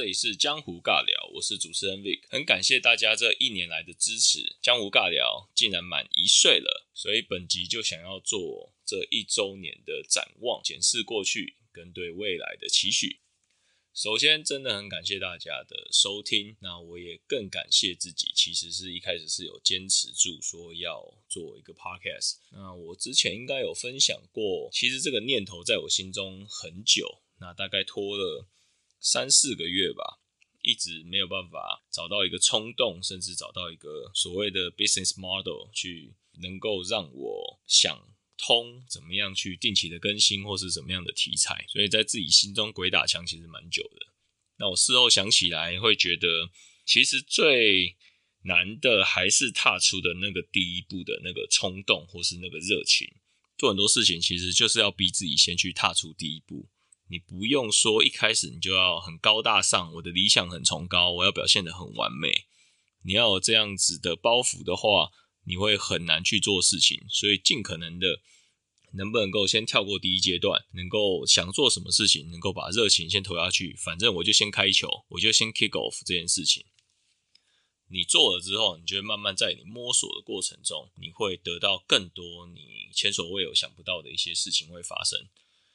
这里是江湖尬聊，我是主持人 Vic，很感谢大家这一年来的支持。江湖尬聊竟然满一岁了，所以本集就想要做这一周年的展望，检视过去跟对未来的期许。首先，真的很感谢大家的收听，那我也更感谢自己，其实是一开始是有坚持住说要做一个 podcast。那我之前应该有分享过，其实这个念头在我心中很久，那大概拖了三四个月吧，一直没有办法找到一个冲动，甚至找到一个所谓的 business model 去能够让我想。通怎么样去定期的更新，或是怎么样的题材，所以在自己心中鬼打墙其实蛮久的。那我事后想起来，会觉得其实最难的还是踏出的那个第一步的那个冲动，或是那个热情。做很多事情其实就是要逼自己先去踏出第一步。你不用说一开始你就要很高大上，我的理想很崇高，我要表现的很完美。你要有这样子的包袱的话。你会很难去做事情，所以尽可能的，能不能够先跳过第一阶段，能够想做什么事情，能够把热情先投下去，反正我就先开球，我就先 kick off 这件事情。你做了之后，你就会慢慢在你摸索的过程中，你会得到更多你前所未有想不到的一些事情会发生。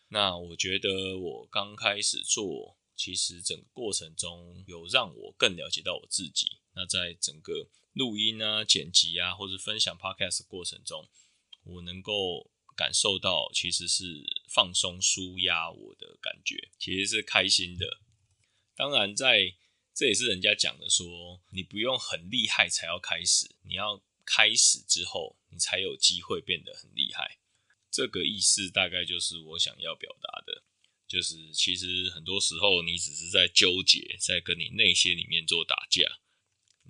那我觉得我刚开始做，其实整个过程中有让我更了解到我自己。那在整个录音啊、剪辑啊，或者分享 podcast 过程中，我能够感受到其实是放松、舒压我的感觉，其实是开心的。当然，在这也是人家讲的，说你不用很厉害才要开始，你要开始之后，你才有机会变得很厉害。这个意思大概就是我想要表达的，就是其实很多时候你只是在纠结，在跟你内心里面做打架。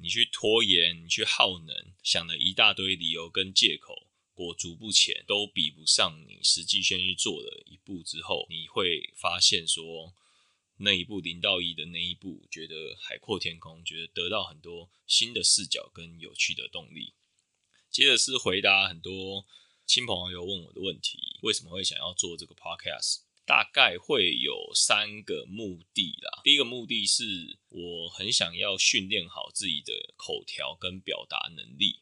你去拖延，你去耗能，想了一大堆理由跟借口，裹足不前，都比不上你实际先去做了一步之后，你会发现说那一步零到一的那一步，觉得海阔天空，觉得得到很多新的视角跟有趣的动力。接着是回答很多亲朋好友问我的问题，为什么会想要做这个 podcast？大概会有三个目的啦。第一个目的是我很想要训练好自己的口条跟表达能力，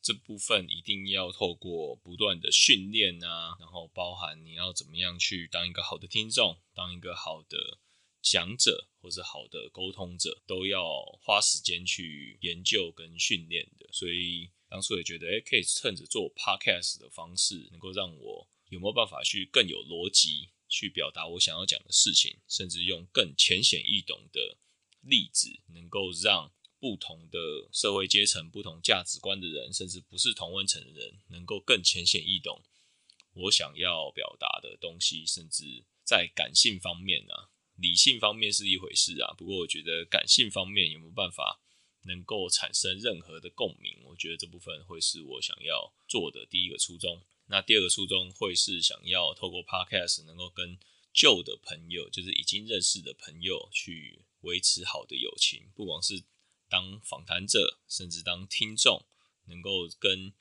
这部分一定要透过不断的训练啊，然后包含你要怎么样去当一个好的听众，当一个好的讲者或者好的沟通者，都要花时间去研究跟训练的。所以当初也觉得，哎，可以趁着做 podcast 的方式，能够让我有没有办法去更有逻辑。去表达我想要讲的事情，甚至用更浅显易懂的例子，能够让不同的社会阶层、不同价值观的人，甚至不是同温层的人，能够更浅显易懂我想要表达的东西。甚至在感性方面呢，理性方面是一回事啊。不过我觉得感性方面有没有办法能够产生任何的共鸣，我觉得这部分会是我想要做的第一个初衷。那第二个初衷会是想要透过 podcast 能够跟旧的朋友，就是已经认识的朋友，去维持好的友情。不光是当访谈者，甚至当听众，能够跟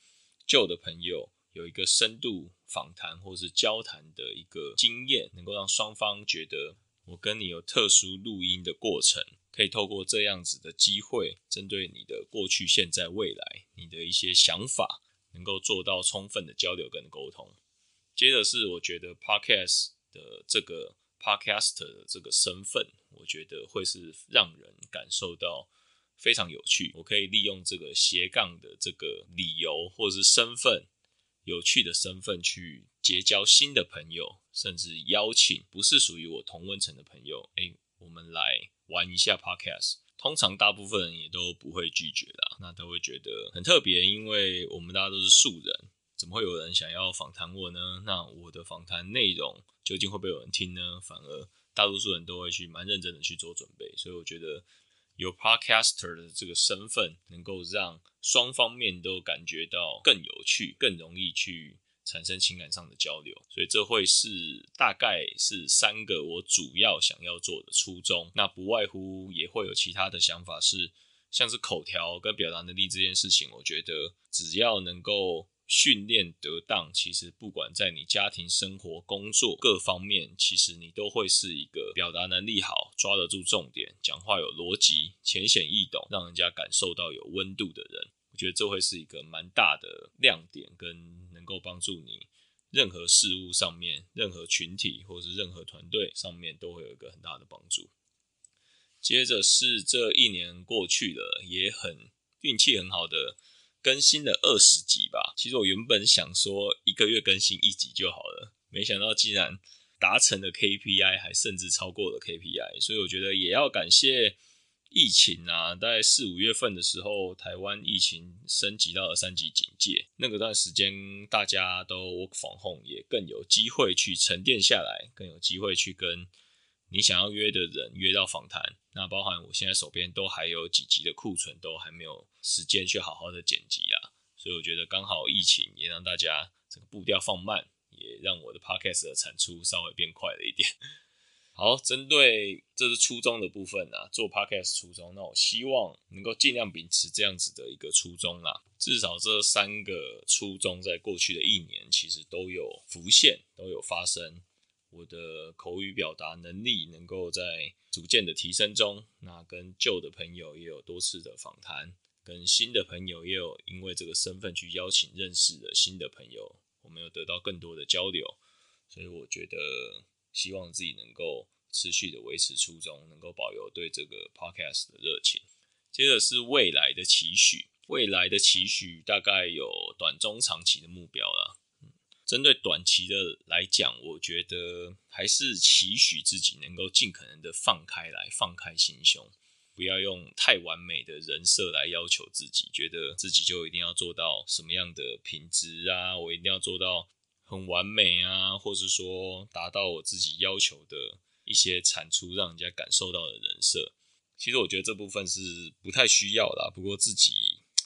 旧的朋友有一个深度访谈或是交谈的一个经验，能够让双方觉得我跟你有特殊录音的过程，可以透过这样子的机会，针对你的过去、现在、未来，你的一些想法。能够做到充分的交流跟沟通。接着是我觉得 podcast 的这个 podcast 的这个身份，我觉得会是让人感受到非常有趣。我可以利用这个斜杠的这个理由或者是身份，有趣的身份去结交新的朋友，甚至邀请不是属于我同温层的朋友，哎，我们来玩一下 podcast。通常大部分人也都不会拒绝的，那都会觉得很特别，因为我们大家都是素人，怎么会有人想要访谈我呢？那我的访谈内容究竟会不会有人听呢？反而大多数人都会去蛮认真的去做准备，所以我觉得有 podcaster 的这个身份，能够让双方面都感觉到更有趣，更容易去。产生情感上的交流，所以这会是大概是三个我主要想要做的初衷。那不外乎也会有其他的想法，是像是口条跟表达能力这件事情，我觉得只要能够训练得当，其实不管在你家庭生活、工作各方面，其实你都会是一个表达能力好、抓得住重点、讲话有逻辑、浅显易懂，让人家感受到有温度的人。我觉得这会是一个蛮大的亮点，跟能够帮助你任何事物上面、任何群体或是任何团队上面都会有一个很大的帮助。接着是这一年过去了，也很运气很好的。更新了二十集吧，其实我原本想说一个月更新一集就好了，没想到竟然达成了 KPI，还甚至超过了 KPI，所以我觉得也要感谢疫情啊，在四五月份的时候，台湾疫情升级到了三级警戒，那个段时间大家都 work from home，也更有机会去沉淀下来，更有机会去跟。你想要约的人约到访谈，那包含我现在手边都还有几集的库存，都还没有时间去好好的剪辑啦。所以我觉得刚好疫情也让大家这个步调放慢，也让我的 podcast 的产出稍微变快了一点。好，针对这是初衷的部分啊，做 podcast 初衷，那我希望能够尽量秉持这样子的一个初衷啦。至少这三个初衷在过去的一年其实都有浮现，都有发生。我的口语表达能力能够在逐渐的提升中，那跟旧的朋友也有多次的访谈，跟新的朋友也有因为这个身份去邀请认识的新的朋友，我们有得到更多的交流，所以我觉得希望自己能够持续的维持初衷，能够保有对这个 podcast 的热情。接着是未来的期许，未来的期许大概有短中长期的目标了。针对短期的来讲，我觉得还是期许自己能够尽可能的放开来，放开心胸，不要用太完美的人设来要求自己，觉得自己就一定要做到什么样的品质啊，我一定要做到很完美啊，或是说达到我自己要求的一些产出，让人家感受到的人设。其实我觉得这部分是不太需要啦，不过自己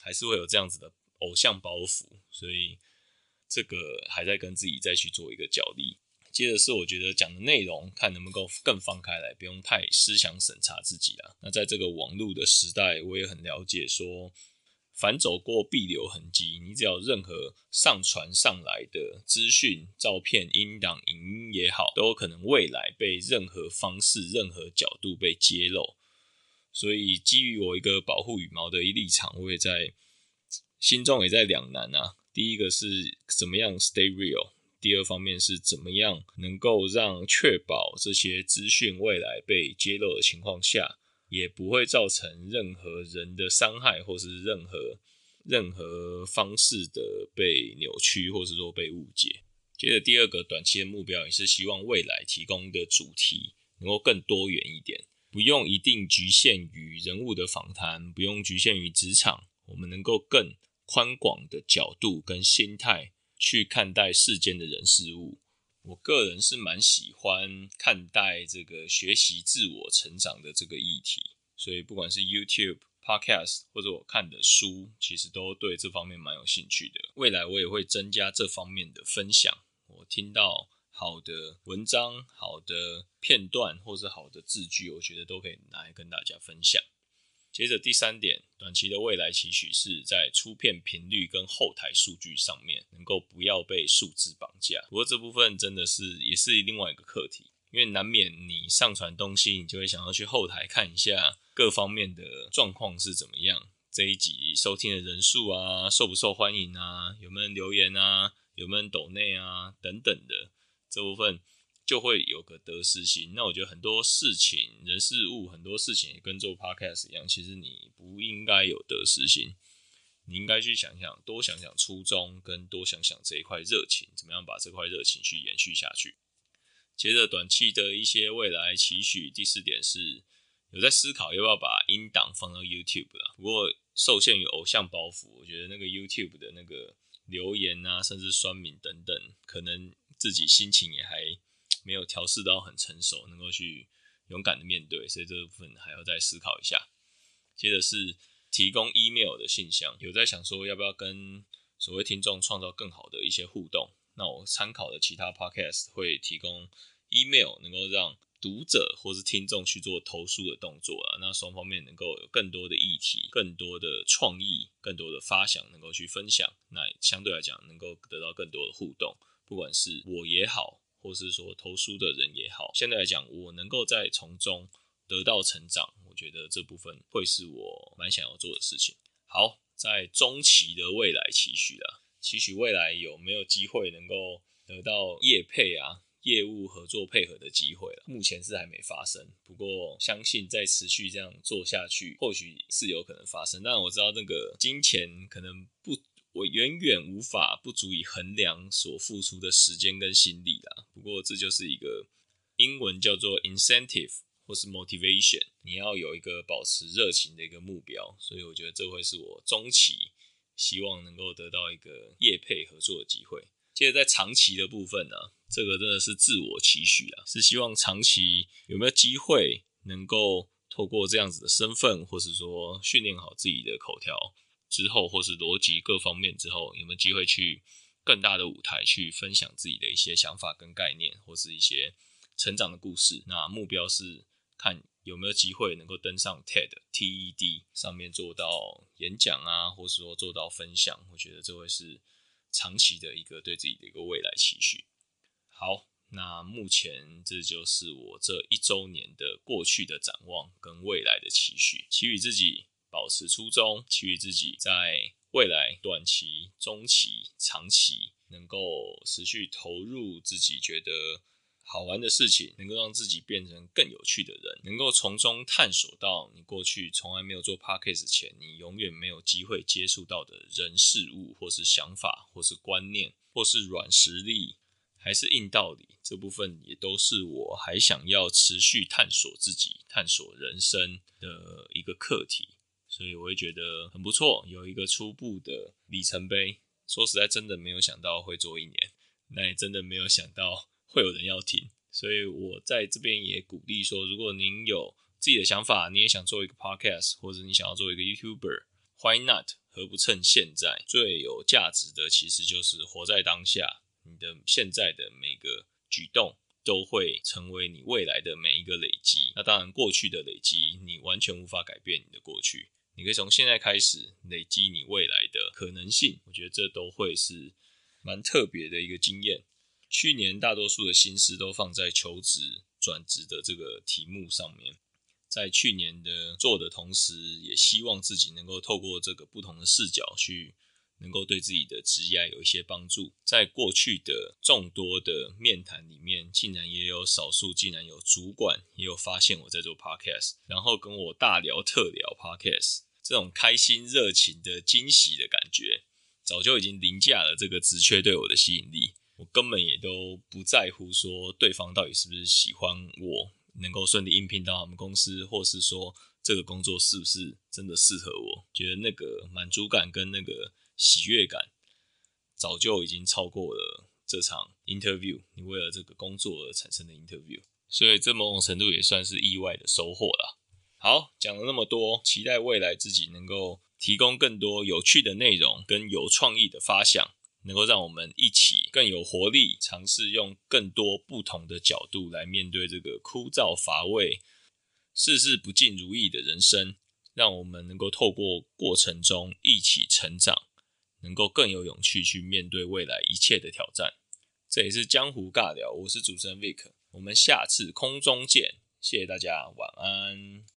还是会有这样子的偶像包袱，所以。这个还在跟自己再去做一个角力。接着是我觉得讲的内容，看能不能够更放开来，不用太思想审查自己啊。那在这个网络的时代，我也很了解，说凡走过必留痕迹。你只要任何上传上来的资讯、照片、音档、影音也好，都有可能未来被任何方式、任何角度被揭露。所以基于我一个保护羽毛的一立场，我也在心中也在两难啊。第一个是怎么样 stay real，第二方面是怎么样能够让确保这些资讯未来被揭露的情况下，也不会造成任何人的伤害，或是任何任何方式的被扭曲，或是说被误解。接着第二个短期的目标也是希望未来提供的主题能够更多元一点，不用一定局限于人物的访谈，不用局限于职场，我们能够更。宽广的角度跟心态去看待世间的人事物，我个人是蛮喜欢看待这个学习自我成长的这个议题，所以不管是 YouTube、Podcast 或者我看的书，其实都对这方面蛮有兴趣的。未来我也会增加这方面的分享。我听到好的文章、好的片段或者好的字句，我觉得都可以拿来跟大家分享。接着第三点，短期的未来期许是在出片频率跟后台数据上面能够不要被数字绑架。不过这部分真的是也是另外一个课题，因为难免你上传东西，你就会想要去后台看一下各方面的状况是怎么样，这一集收听的人数啊，受不受欢迎啊，有没有留言啊，有没有抖内啊等等的这部分。就会有个得失心。那我觉得很多事情、人事物，很多事情跟做 podcast 一样，其实你不应该有得失心。你应该去想想，多想想初衷，跟多想想这一块热情，怎么样把这块热情去延续下去。接着短期的一些未来期许，第四点是有在思考要不要把音档放到 YouTube 了。不过受限于偶像包袱，我觉得那个 YouTube 的那个留言啊，甚至酸民等等，可能自己心情也还。没有调试到很成熟，能够去勇敢的面对，所以这部分还要再思考一下。接着是提供 email 的信箱，有在想说要不要跟所谓听众创造更好的一些互动。那我参考的其他 podcast 会提供 email，能够让读者或是听众去做投诉的动作啊，那双方面能够有更多的议题、更多的创意、更多的发想能够去分享，那相对来讲能够得到更多的互动，不管是我也好，或是说投书的人也好，现在来讲我能够在从中得到成长，我觉得这部分会是我蛮想要做的事情。好，在中期的未来期许啦，期许未来有没有机会能够得到业配啊？业务合作配合的机会了，目前是还没发生。不过相信再持续这样做下去，或许是有可能发生。但我知道那个金钱可能不，我远远无法不足以衡量所付出的时间跟心力啦。不过这就是一个英文叫做 incentive 或是 motivation，你要有一个保持热情的一个目标。所以我觉得这会是我中期希望能够得到一个业配合作的机会。接着在长期的部分呢，这个真的是自我期许啊，是希望长期有没有机会能够透过这样子的身份，或是说训练好自己的口条之后，或是逻辑各方面之后，有没有机会去更大的舞台去分享自己的一些想法跟概念，或是一些成长的故事。那目标是看有没有机会能够登上 TED TED 上面做到演讲啊，或是说做到分享。我觉得这会是。长期的一个对自己的一个未来期许。好，那目前这就是我这一周年的过去的展望跟未来的期许。期许自己保持初衷，期许自己在未来短期、中期、长期能够持续投入自己觉得。好玩的事情，能够让自己变成更有趣的人，能够从中探索到你过去从来没有做 podcast 前，你永远没有机会接触到的人事物，或是想法，或是观念，或是软实力，还是硬道理，这部分也都是我还想要持续探索自己、探索人生的一个课题，所以我会觉得很不错，有一个初步的里程碑。说实在，真的没有想到会做一年，那也真的没有想到。会有人要听，所以我在这边也鼓励说，如果您有自己的想法，你也想做一个 podcast，或者你想要做一个 YouTuber，Why not？何不趁现在最有价值的，其实就是活在当下。你的现在的每个举动都会成为你未来的每一个累积。那当然，过去的累积你完全无法改变你的过去，你可以从现在开始累积你未来的可能性。我觉得这都会是蛮特别的一个经验。去年大多数的心思都放在求职转职的这个题目上面，在去年的做的同时，也希望自己能够透过这个不同的视角去，能够对自己的职业有一些帮助。在过去的众多的面谈里面，竟然也有少数竟然有主管也有发现我在做 podcast，然后跟我大聊特聊 podcast，这种开心热情的惊喜的感觉，早就已经凌驾了这个职缺对我的吸引力。我根本也都不在乎说对方到底是不是喜欢我，能够顺利应聘到他们公司，或是说这个工作是不是真的适合我。觉得那个满足感跟那个喜悦感，早就已经超过了这场 interview。你为了这个工作而产生的 interview，所以这某种程度也算是意外的收获了。好，讲了那么多，期待未来自己能够提供更多有趣的内容跟有创意的发想。能够让我们一起更有活力，尝试用更多不同的角度来面对这个枯燥乏味、事事不尽如意的人生，让我们能够透过过程中一起成长，能够更有勇气去面对未来一切的挑战。这也是江湖尬聊，我是主持人 Vic，我们下次空中见，谢谢大家，晚安。